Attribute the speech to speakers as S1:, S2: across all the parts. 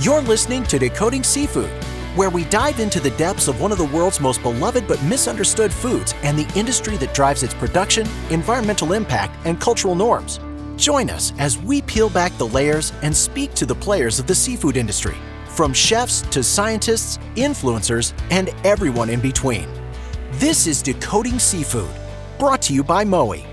S1: You're listening to Decoding Seafood, where we dive into the depths of one of the world's most beloved but misunderstood foods and the industry that drives its production, environmental impact, and cultural norms. Join us as we peel back the layers and speak to the players of the seafood industry, from chefs to scientists, influencers, and everyone in between. This is Decoding Seafood, brought to you by Mowi.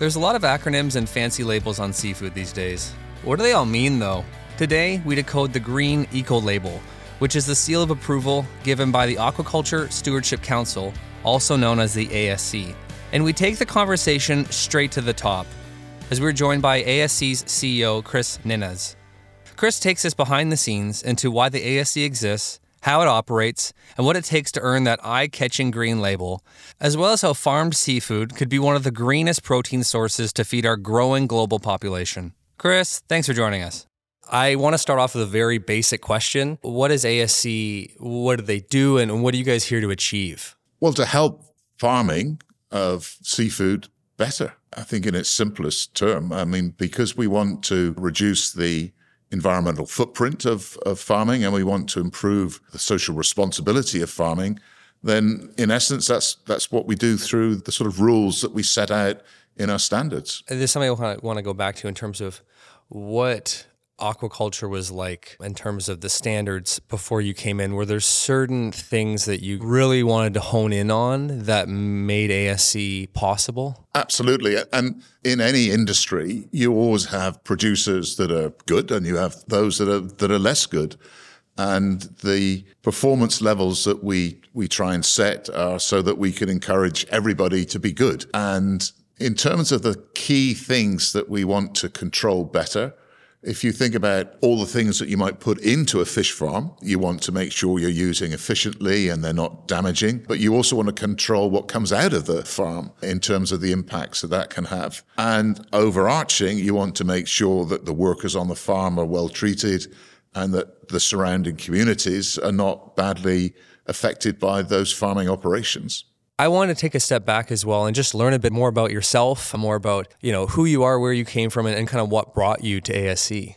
S2: There's a lot of acronyms and fancy labels on seafood these days. What do they all mean, though? Today, we decode the Green Eco Label, which is the seal of approval given by the Aquaculture Stewardship Council, also known as the ASC. And we take the conversation straight to the top, as we're joined by ASC's CEO, Chris Ninnes. Chris takes us behind the scenes into why the ASC exists, how it operates, and what it takes to earn that eye catching green label, as well as how farmed seafood could be one of the greenest protein sources to feed our growing global population. Chris, thanks for joining us. I want to start off with a very basic question. What is ASC? What do they do? And what are you guys here to achieve?
S3: Well, to help farming of seafood better, I think, in its simplest term. I mean, because we want to reduce the environmental footprint of, of farming and we want to improve the social responsibility of farming, then in essence, that's that's what we do through the sort of rules that we set out in our standards.
S2: There's something I want to go back to in terms of what aquaculture was like in terms of the standards before you came in? Were there certain things that you really wanted to hone in on that made ASC possible?
S3: Absolutely. And in any industry, you always have producers that are good and you have those that are that are less good. And the performance levels that we we try and set are so that we can encourage everybody to be good. And in terms of the key things that we want to control better, if you think about all the things that you might put into a fish farm, you want to make sure you're using efficiently and they're not damaging, but you also want to control what comes out of the farm in terms of the impacts that that can have. And overarching, you want to make sure that the workers on the farm are well treated and that the surrounding communities are not badly affected by those farming operations.
S2: I want to take a step back as well and just learn a bit more about yourself, more about, you know, who you are, where you came from, and, and kind of what brought you to ASC.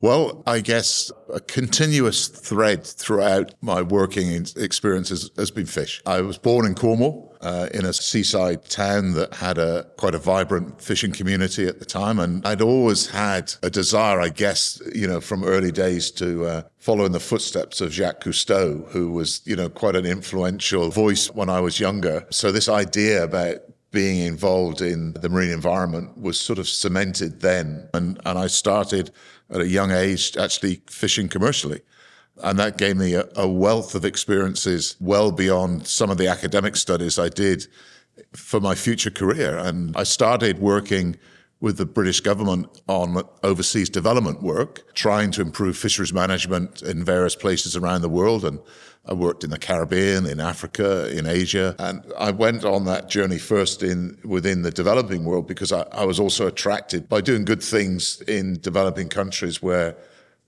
S3: Well, I guess a continuous thread throughout my working experiences has been fish. I was born in Cornwall uh, in a seaside town that had a quite a vibrant fishing community at the time. And I'd always had a desire, I guess, you know, from early days to uh, follow in the footsteps of Jacques Cousteau, who was, you know, quite an influential voice when I was younger. So this idea about being involved in the marine environment was sort of cemented then. And, and I started at a young age actually fishing commercially. And that gave me a, a, wealth of experiences well beyond some of the academic studies I did for my future career. And I started working with the British government on overseas development work, trying to improve fisheries management in various places around the world. And I worked in the Caribbean, in Africa, in Asia. And I went on that journey first in within the developing world because I, I was also attracted by doing good things in developing countries where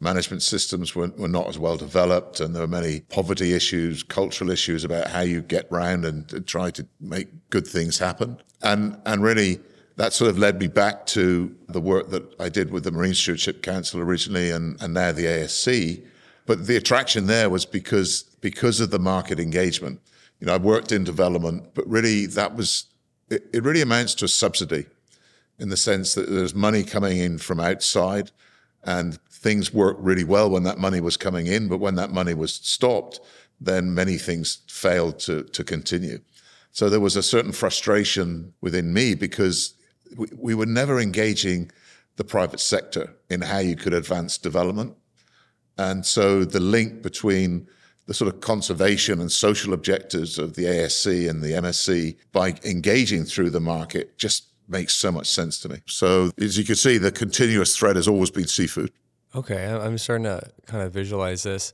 S3: management systems were, were not as well developed and there were many poverty issues, cultural issues about how you get round and try to make good things happen. And, and really, that sort of led me back to the work that I did with the Marine Stewardship Council originally and, and now the ASC. But the attraction there was because, because of the market engagement. You know, I worked in development, but really that was, it, it really amounts to a subsidy in the sense that there's money coming in from outside and things worked really well when that money was coming in, but when that money was stopped, then many things failed to, to continue. So there was a certain frustration within me because we, we were never engaging the private sector in how you could advance development. And so the link between the sort of conservation and social objectives of the ASC and the MSC by engaging through the market just makes so much sense to me. So as you can see, the continuous thread has always been seafood.
S2: Okay, I'm starting to kind of visualize this.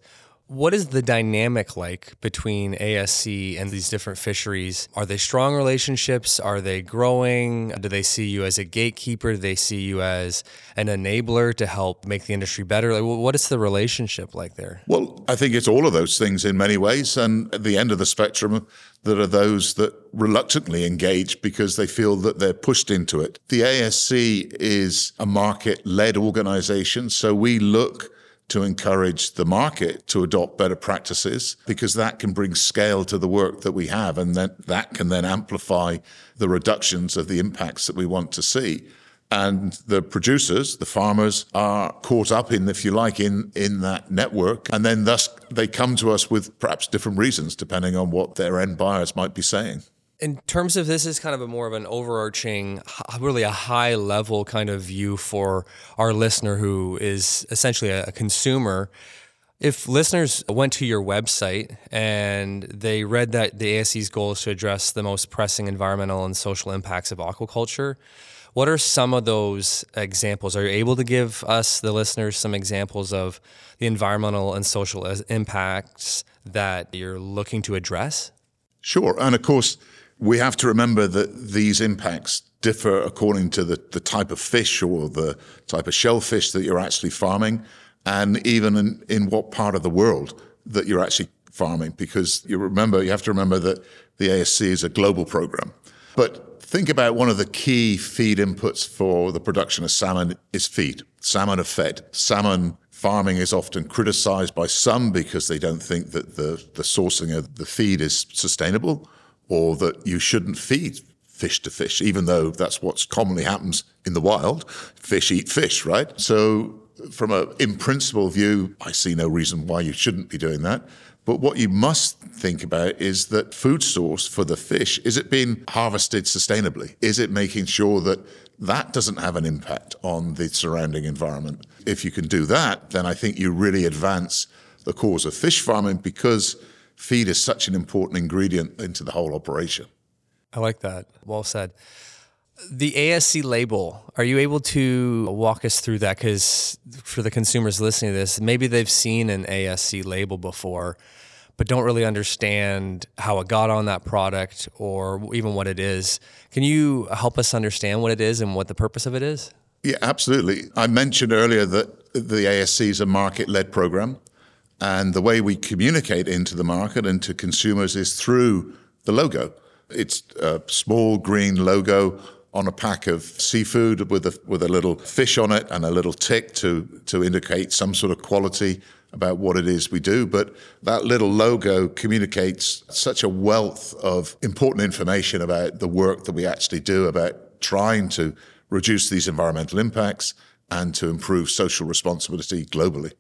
S2: What is the dynamic like between ASC and these different fisheries? Are they strong relationships? Are they growing? Do they see you as a gatekeeper? Do they see you as an enabler to help make the industry better? Like, what is the relationship like there?
S3: Well, I think it's all of those things in many ways. And at the end of the spectrum, there are those that reluctantly engage because they feel that they're pushed into it. The ASC is a market led organization. So we look to encourage the market to adopt better practices because that can bring scale to the work that we have. And then that can then amplify the reductions of the impacts that we want to see. And the producers, the farmers are caught up in, if you like, in, in that network. And then thus they come to us with perhaps different reasons depending on what their end buyers might be saying
S2: in terms of this is kind of a more of an overarching really a high level kind of view for our listener who is essentially a, consumer if listeners went to your website and they read that the ASC's goal is to address the most pressing environmental and social impacts of aquaculture, what are some of those examples? Are you able to give us, the listeners, some examples of the environmental and social uh, impacts that you're looking to address?
S3: Sure. And of course, we have to remember that these impacts differ according to the, the type of fish or the type of shellfish that you're actually farming, and even in, in what part of the world that you're actually farming. Because you remember, you have to remember that the ASC is a global program. But think about one of the key feed inputs for the production of salmon is feed. Salmon are fed. Salmon farming is often criticized by some because they don't think that the, the sourcing of the feed is sustainable or that you shouldn't feed fish to fish, even though that's what commonly happens in the wild. Fish eat fish, right? So, from a in principle view, I see no reason why you shouldn't be doing that. But what you must think about is that food source for the fish is it being harvested sustainably? Is it making sure that that doesn't have an impact on the surrounding environment? If you can do that, then I think you really advance the cause of fish farming because feed is such an important ingredient into the whole operation.
S2: I like that. Well said. The ASC label, are you able to walk us through that? Because for the consumers listening to this, maybe they've seen an ASC label before, but don't really understand how it got on that product or even what it is. Can you help us understand what it is and what the purpose of it is?
S3: Yeah, absolutely. I mentioned earlier that the ASC is a market led program. And the way we communicate into the market and to consumers is through the logo. It's a small green logo on a pack of seafood with a with a little fish on it and a little tick to to indicate some sort of quality about what it is we do. But that little logo communicates such a wealth of important information about the work that we actually do about trying to reduce these environmental impacts and to improve social responsibility globally.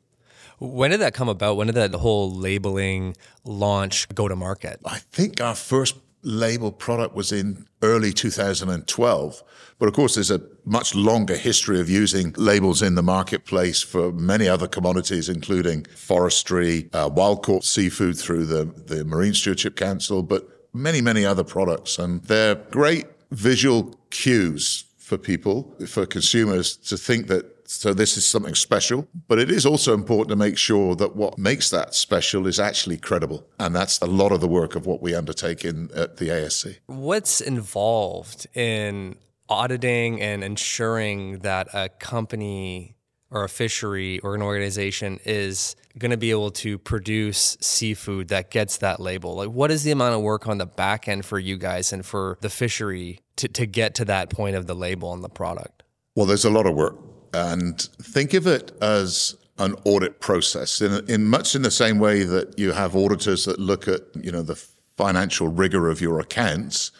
S2: When did that come about? When did that whole labeling launch go to market?
S3: I think our first label product was in early 2012. But of course, there's a much longer history of using labels in the marketplace for many other commodities, including forestry, uh, wild caught seafood through the, the Marine Stewardship Council, but many, many other products. And they're great visual cues for people, for consumers to think that so this is something special, but it is also important to make sure that what makes that special is actually credible. And that's a lot of the work of what we undertake in at the ASC.
S2: What's involved in auditing and ensuring that a company or a fishery or an organization is going to be able to produce seafood that gets that label? Like, what is the amount of work on the back end for you guys and for the fishery to, to get to that point of the label on the product?
S3: Well, there's a lot of work. And think of it as an audit process in, in much in the same way that you have auditors that look at, you know, the financial rigor of your accounts,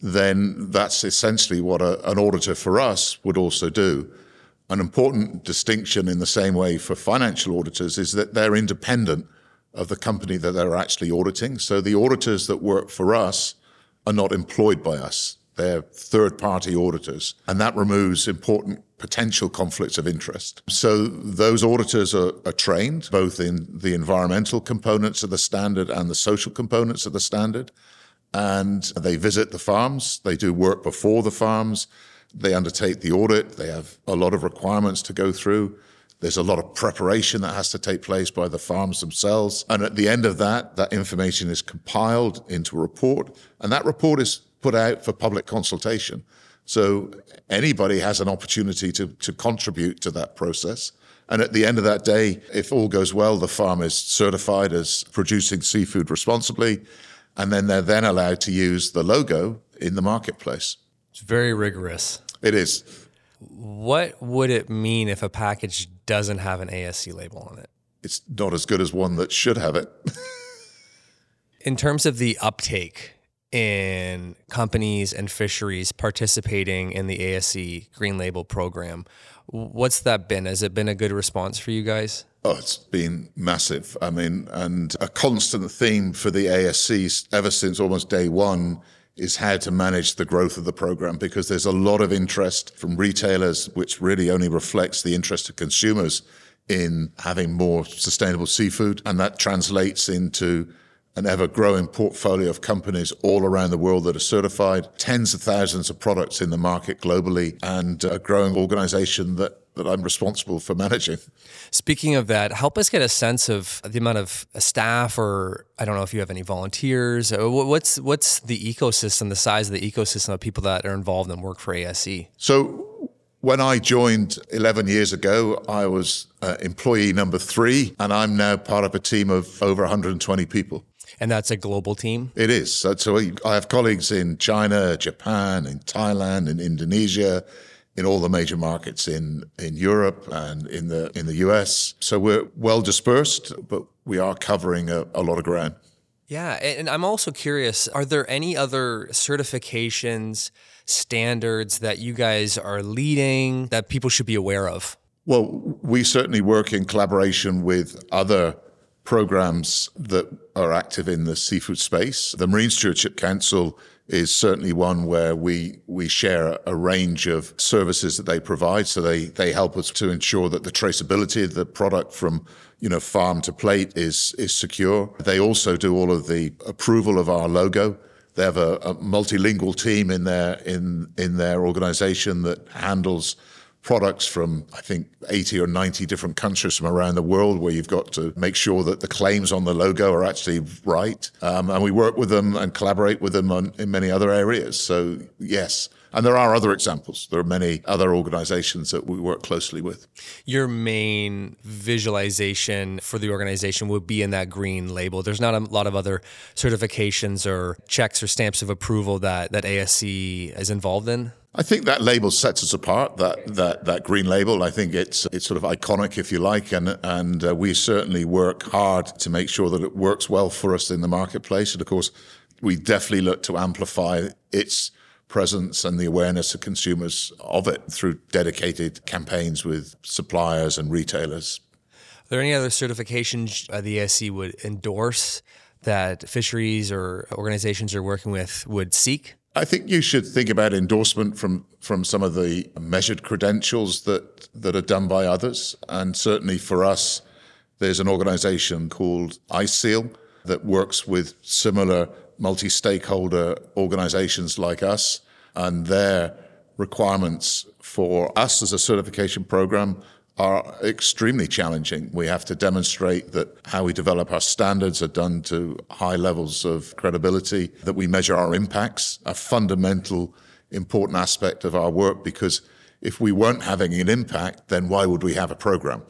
S3: then that's essentially what a, an auditor for us would also do. An important distinction in the same way for financial auditors is that they're independent of the company that they're actually auditing. So the auditors that work for us are not employed by us. They're third party auditors. And that removes important potential conflicts of interest. So those auditors are, are, trained both in the environmental components of the standard and the social components of the standard. And they visit the farms, they do work before the farms, they undertake the audit, they have a lot of requirements to go through. There's a lot of preparation that has to take place by the farms themselves. And at the end of that, that information is compiled into a report and that report is put out for public consultation. So anybody has an opportunity to, to contribute to that process. And at the end of that day, if all goes well, the farm is certified as producing seafood responsibly. And then they're then allowed to use the logo in the marketplace.
S2: It's very rigorous.
S3: It is.
S2: What would it mean if a package doesn't have an ASC label on it?
S3: It's not as good as one that should have it.
S2: in terms of the uptake in companies and fisheries participating in the ASC Green Label program, what's that been? Has it been a good response for you guys?
S3: Oh, it's been massive. I mean, and a constant theme for the ASCs ever since almost day one is how to manage the growth of the program because there's a lot of interest from retailers, which really only reflects the interest of consumers in having more sustainable seafood. And that translates into an ever growing portfolio of companies all around the world that are certified, tens of thousands of products in the market globally, and a growing organization that that I'm responsible for managing.
S2: Speaking of that, help us get a sense of the amount of staff, or I don't know if you have any volunteers. What's what's the ecosystem, the size of the ecosystem of people that are involved and work for ASC?
S3: So when I joined 11 years ago, I was uh, employee number three, and I'm now part of a team of over 120 people.
S2: And that's a global team?
S3: It is. So, I have colleagues in China, Japan, in Thailand, in Indonesia, in all the major markets in, in Europe and in the in the US. So we're well dispersed, but we are covering a, a lot of ground.
S2: Yeah, and I'm also curious, are there any other certifications, standards that you guys are leading that people should be aware of?
S3: Well, we certainly work in collaboration with other programs that are active in the seafood space. The Marine Stewardship Council is certainly one where we we share a range of services that they provide. So they they help us to ensure that the traceability of the product from you know farm to plate is is secure. They also do all of the approval of our logo. They have a, a multilingual team in their in in their organization that handles products from, I think, 80 or 90 different countries from around the world where you've got to make sure that the claims on the logo are actually right. Um, and we work with them and collaborate with them on, in many other areas. So, yes. And there are other examples. There are many other organizations that we work closely with.
S2: Your main visualization for the organization would be in that green label. There's not a lot of other certifications or checks or stamps of approval that, that ASC is involved in.
S3: I think that label sets us apart. That that that green label. I think it's it's sort of iconic, if you like, and and uh, we certainly work hard to make sure that it works well for us in the marketplace. And of course, we definitely look to amplify its presence and the awareness of consumers of it through dedicated campaigns with suppliers and retailers.
S2: Are there any other certifications uh, the ASC would endorse that fisheries or organizations you're working with would seek?
S3: I think you should think about endorsement from from some of the measured credentials that that are done by others, and certainly for us, there's an organisation called ISEAL that works with similar multi-stakeholder organisations like us, and their requirements for us as a certification program are extremely challenging. We have to demonstrate that how we develop our standards are done to high levels of credibility, that we measure our impacts, a fundamental important aspect of our work because if we weren't having an impact, then why would we have a program?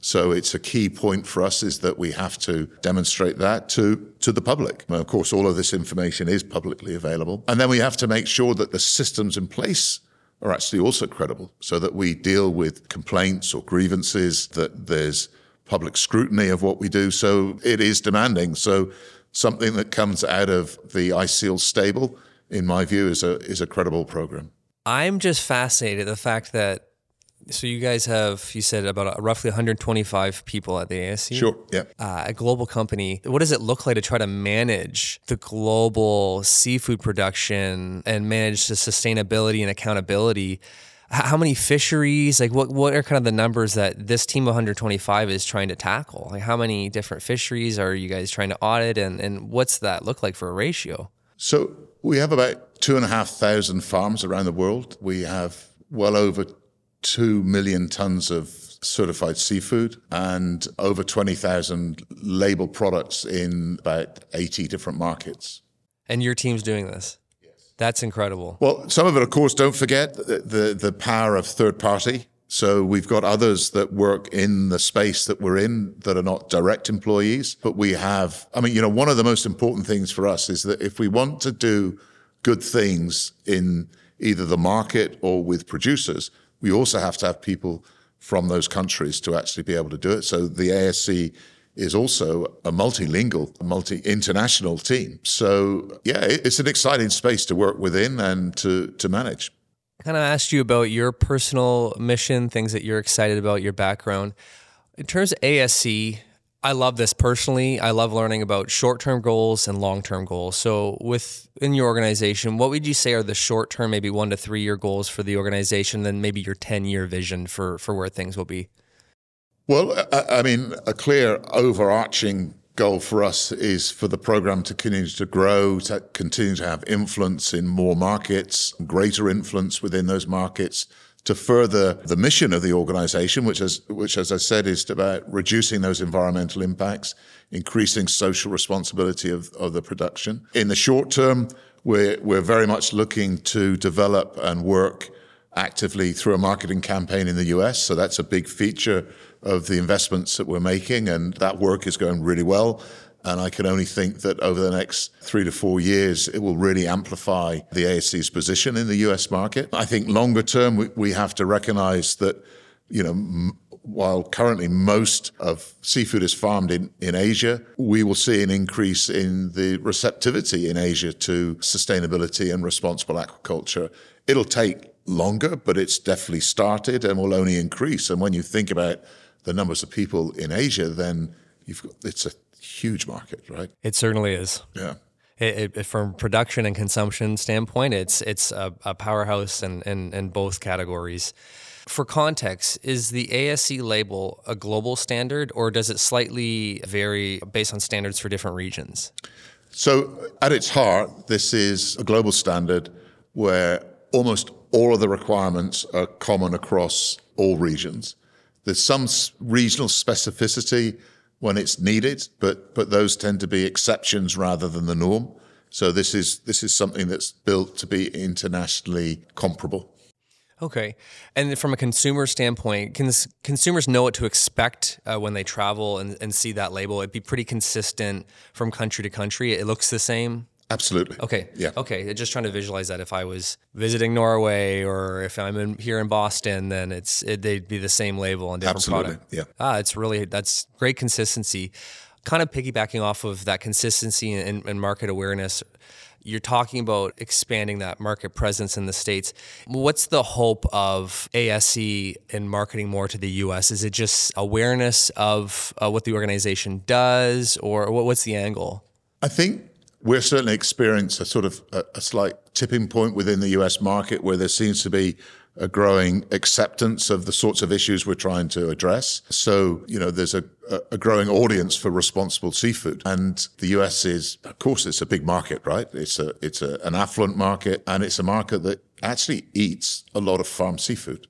S3: So it's a key point for us is that we have to demonstrate that to, to the public. And of course, all of this information is publicly available. And then we have to make sure that the systems in place are actually also credible so that we deal with complaints or grievances, that there's public scrutiny of what we do. So it is demanding. So something that comes out of the ISEAL stable, in my view, is a, is a credible program.
S2: I'm just fascinated at the fact that so you guys have you said about roughly 125 people at the ASC.
S3: Sure. Yeah.
S2: Uh, a global company. What does it look like to try to manage the global seafood production and manage the sustainability and accountability? How many fisheries? Like what? What are kind of the numbers that this team of 125 is trying to tackle? Like how many different fisheries are you guys trying to audit, and and what's that look like for a ratio?
S3: So we have about two and a half thousand farms around the world. We have well over 2 million tons of certified seafood and over 20,000 label products in about 80 different markets.
S2: And your team's doing this? That's incredible.
S3: Well, some of it, of course, don't forget the, the, the power of third party. So we've got others that work in the space that we're in that are not direct employees, but we have, I mean, you know, one of the most important things for us is that if we want to do good things in either the market or with producers, we also have to have people from those countries to actually be able to do it. So the ASC is also a multilingual, multi international team. So, yeah, it's an exciting space to work within and to, to manage.
S2: Kind of asked you about your personal mission, things that you're excited about, your background. In terms of ASC, I love this personally. I love learning about short-term goals and long-term goals. So, within your organization, what would you say are the short-term, maybe one to three-year goals for the organization, then maybe your ten-year vision for for where things will be?
S3: Well, I mean, a clear overarching goal for us is for the program to continue to grow, to continue to have influence in more markets, greater influence within those markets, to further the mission of the organization, which as, which, as I said, is about reducing those environmental impacts, increasing social responsibility of, of the production. In the short term, we're, we're very much looking to develop and work actively through a marketing campaign in the US. So that's a big feature of the investments that we're making, and that work is going really well. And I can only think that over the next three to four years, it will really amplify the ASC's position in the US market. I think longer term, we, we have to recognize that, you know, m- while currently most of seafood is farmed in, in Asia, we will see an increase in the receptivity in Asia to sustainability and responsible aquaculture. It'll take longer, but it's definitely started and will only increase. And when you think about the numbers of people in Asia, then you've got, it's a huge market, right?
S2: It certainly is.
S3: Yeah.
S2: It, it, from production and consumption standpoint, it's it's a, a powerhouse in, in, in both categories. For context, is the ASC label a global standard or does it slightly vary based on standards for different regions?
S3: So, at its heart, this is a global standard where almost all of the requirements are common across all regions. There's some regional specificity when it's needed, but but those tend to be exceptions rather than the norm. So this is this is something that's built to be internationally comparable.
S2: Okay, and from a consumer standpoint, can consumers know what to expect uh, when they travel and, and see that label? It'd be pretty consistent from country to country. It looks the same.
S3: Absolutely.
S2: Okay.
S3: Yeah.
S2: Okay. Just trying to visualize that. If I was visiting Norway or if I'm in, here in Boston, then it's it, they'd be the same label on different
S3: Absolutely.
S2: product.
S3: Yeah.
S2: Ah, it's really that's great consistency. Kind of piggybacking off of that consistency and, and market awareness. You're talking about expanding that market presence in the states. What's the hope of ASC in marketing more to the U.S.? Is it just awareness of uh, what the organization does, or what's the angle?
S3: I think we're certainly experiencing a sort of a, a, slight tipping point within the US market where there seems to be a growing acceptance of the sorts of issues we're trying to address. So, you know, there's a, a growing audience for responsible seafood. And the US is, of course, it's a big market, right? It's a, it's a, an affluent market and it's a market that actually eats a lot of farm seafood.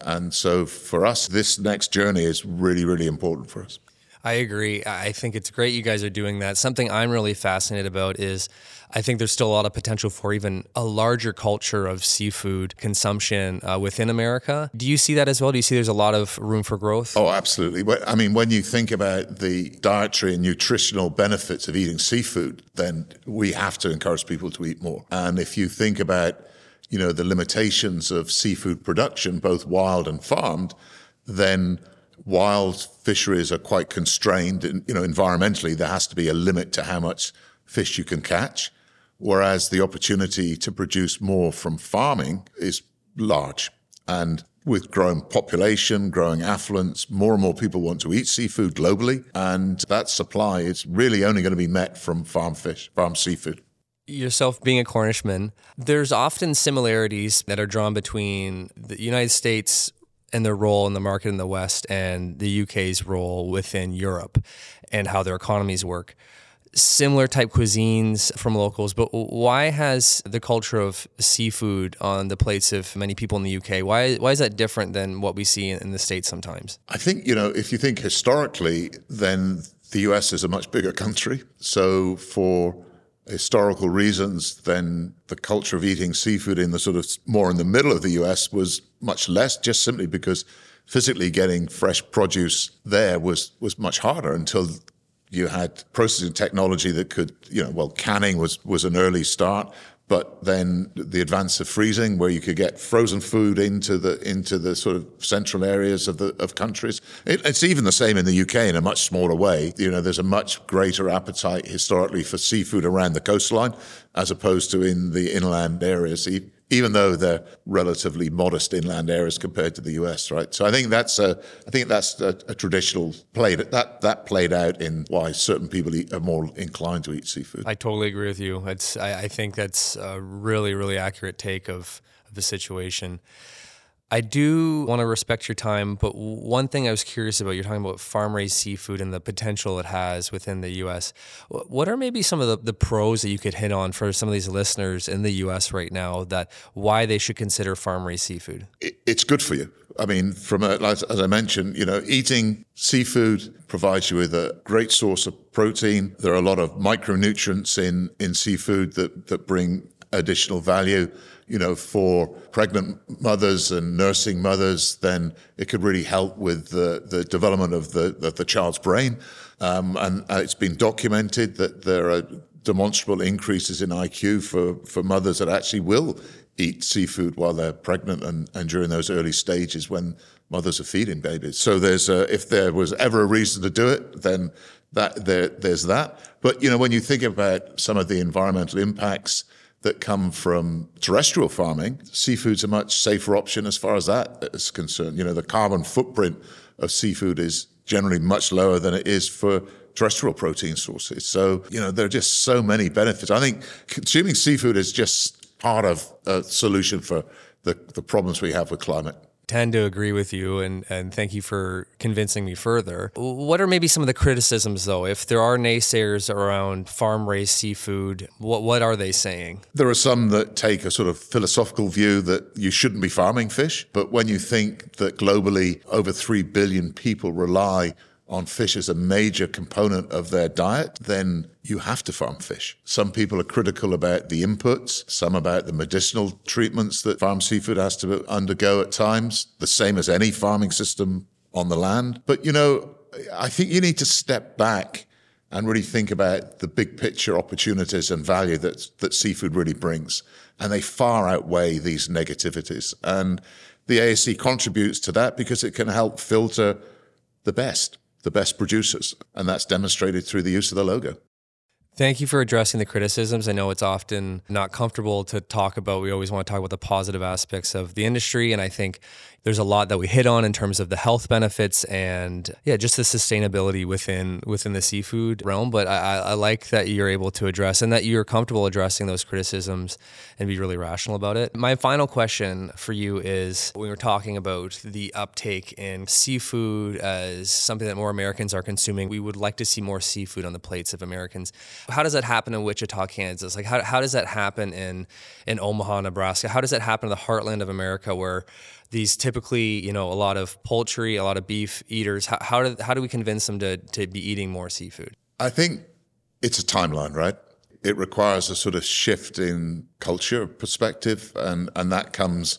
S3: And so for us, this next journey is really, really important for us.
S2: I agree. I think it's great you guys are doing that. Something I'm really fascinated about is I think there's still a lot of potential for even a larger culture of seafood consumption uh, within America. Do you see that as well? Do you see there's a lot of room for growth?
S3: Oh, absolutely. I mean, when you think about the dietary and nutritional benefits of eating seafood, then we have to encourage people to eat more. And if you think about, you know, the limitations of seafood production, both wild and farmed, then wild fisheries are quite constrained. And, you know, environmentally, there has to be a limit to how much fish you can catch, whereas the opportunity to produce more from farming is large. And with growing population, growing affluence, more and more people want to eat seafood globally. And that supply is really only going to be met from farm fish, farm seafood
S2: yourself being a Cornishman, there's often similarities that are drawn between the United States and their role in the market in the West and the UK's role within Europe and how their economies work. similar type cuisines from locals, but why has the culture of seafood on the plates of many people in the UK? Why why is that different than what we see in the states sometimes?
S3: I think you know if you think historically, then the US is a much bigger country. So for historical reasons, then the culture of eating seafood in the sort of more in the middle of the US was much less, just simply because physically getting fresh produce there was was much harder until you had processing technology that could, you know, well, canning was was an early start, but then the advance of freezing, where you could get frozen food into the into the sort of central areas of the of countries. It, it's even the same in the UK in a much smaller way. You know, there's a much greater appetite historically for seafood around the coastline, as opposed to in the inland areas even though they're relatively modest inland areas compared to the US, right? So I think that's a, I think that's a, a traditional play that that that played out in why certain people eat, are more inclined to eat seafood.
S2: I totally agree with you. It's, I, I think that's a really, really accurate take of, of the situation. I do want to respect your time, but one thing I was curious about, you're talking about farm raised seafood and the potential it has within the US. What are maybe some of the, the pros that you could hit on for some of these listeners in the US right now that why they should consider farm raised seafood?
S3: It's good for you. I mean, from a, as I mentioned, you know, eating seafood provides you with a great source of protein. There are a lot of micronutrients in, in seafood that, that bring additional value you know, for pregnant mothers and nursing mothers, then it could really help with the, the development of the, of the child's brain. Um, and it's been documented that there are demonstrable increases in IQ for, for mothers that actually will eat seafood while they're pregnant and, and during those early stages when mothers are feeding babies. So there's a, if there was ever a reason to do it, then that there, there's that. But you know, when you think about some of the environmental impacts, that come from terrestrial farming, seafood's a much safer option as far as that is concerned. You know, the carbon footprint of seafood is generally much lower than it is for terrestrial protein sources. So, you know, there are just so many benefits. I think consuming seafood is just part of a solution for the, the problems we have with climate
S2: tend to agree with you and, and thank you for convincing me further. What are maybe some of the criticisms though? If there are naysayers around farm raised seafood, what what are they saying?
S3: There are some that take a sort of philosophical view that you shouldn't be farming fish, but when you think that globally over 3 billion people rely on fish as a major component of their diet, then you have to farm fish. Some people are critical about the inputs, some about the medicinal treatments that farm seafood has to undergo at times, the same as any farming system on the land. But you know, I think you need to step back and really think about the big picture opportunities and value that that seafood really brings. And they far outweigh these negativities. And the ASC contributes to that because it can help filter the best the best producers. And that's demonstrated through the use of the logo.
S2: Thank you for addressing the criticisms. I know it's often not comfortable to talk about. We always want to talk about the positive aspects of the industry. And I think there's a lot that we hit on in terms of the health benefits and yeah, just the sustainability within within the seafood realm. But I, I like that you're able to address and that you're comfortable addressing those criticisms and be really rational about it. My final question for you is: we were talking about the uptake in seafood as something that more Americans are consuming. We would like to see more seafood on the plates of Americans. How does that happen in Wichita, Kansas? Like how how does that happen in in Omaha, Nebraska? How does that happen in the heartland of America where these typically, you know, a lot of poultry, a lot of beef eaters. How, how, do, how do we convince them to, to be eating more seafood?
S3: I think it's a timeline, right? It requires a sort of shift in culture perspective, and, and that comes,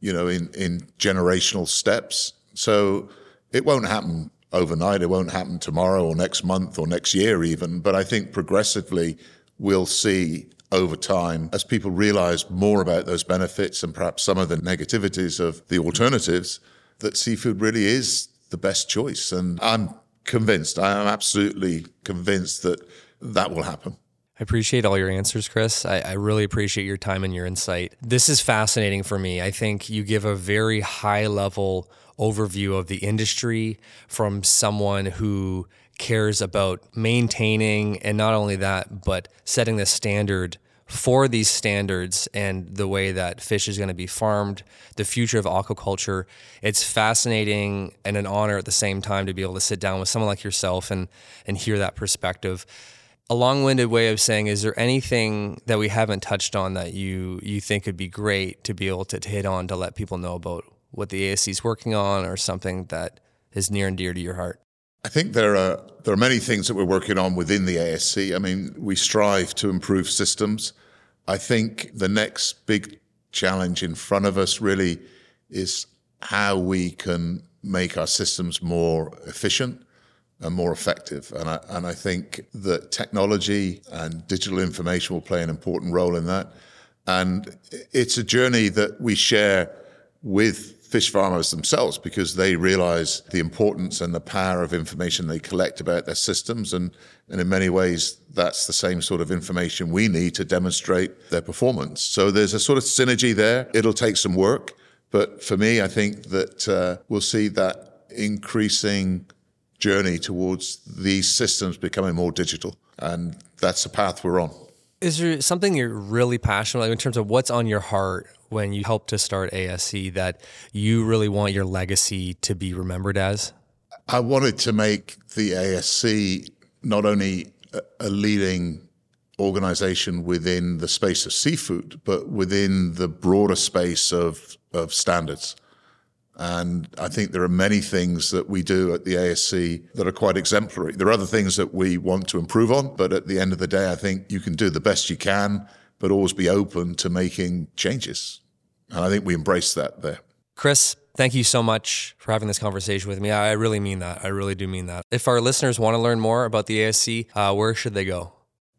S3: you know, in, in generational steps. So it won't happen overnight. It won't happen tomorrow or next month or next year, even. But I think progressively we'll see over time as people realize more about those benefits and perhaps some of the negativities of the alternatives that seafood really is the best choice. And I'm convinced, I am absolutely convinced that that will happen.
S2: I appreciate all your answers, Chris. I, I, really appreciate your time and your insight. This is fascinating for me. I think you give a very high level overview of the industry from someone who cares about maintaining and not only that, but setting the standard for these standards and the way that fish is going to be farmed, the future of aquaculture. It's fascinating and an honor at the same time to be able to sit down with someone like yourself and and hear that perspective. a long-winded way of saying is there anything that we haven't touched on that you you think would be great to be able to hit on to let people know about what the ASC is working on or something that is near and dear to your heart?
S3: I think there are there are many things that we're working on within the ASC. I mean, we strive to improve systems. I think the next big challenge in front of us really is how we can make our systems more efficient and more effective. And I, and I think that technology and digital information will play an important role in that. And it's a journey that we share with fish farmers themselves because they realize the importance and the power of information they collect about their systems. And, and in many ways, that's the same sort of information we need to demonstrate their performance. So there's a sort of synergy there. It'll take some work. But for me, I think that uh, we'll see that increasing journey towards these systems becoming more digital. And that's the path we're on.
S2: Is there something you're really passionate about in terms of what's on your heart when you helped to start ASC that you really want your legacy to be remembered as?
S3: I wanted to make the ASC not only a leading organization within the space of seafood, but within the broader space of, of standards. And I think there are many things that we do at the ASC that are quite exemplary. There are other things that we want to improve on, but at the end of the day, I think you can do the best you can, but always be open to making changes. And I think we embrace that there.
S2: Chris, thank you so much for having this conversation with me. I really mean that. I really do mean that. If our listeners want to learn more about the ASC, uh, where should they go?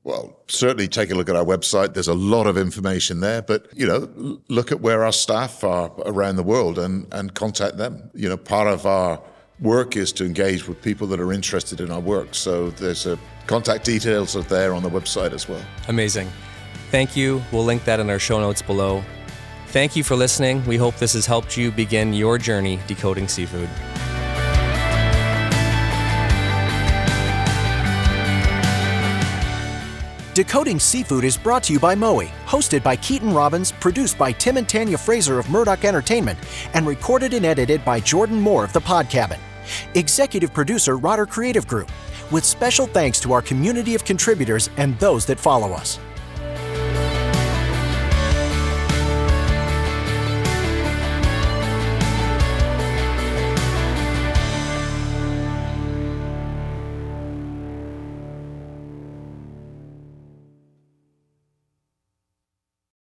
S3: Well, certainly take a look at our website. There's a lot of information there, but you know, look at where our staff are around the world and, and contact them. You know, part of our work is to engage with people that are interested in our work. So there's a contact details are there on the website as well.
S2: Amazing. Thank you. We'll link that in our show notes below. Thank you for listening. We hope this has helped you begin your journey decoding seafood.
S1: Decoding Seafood is brought to you by Mowi, hosted by Keaton Robbins, produced by Tim and Tanya Fraser of Murdoch Entertainment, and recorded and edited by Jordan Moore of The Pod Cabin. Executive producer Rodder Creative Group, with special thanks to our community of contributors and those that follow us.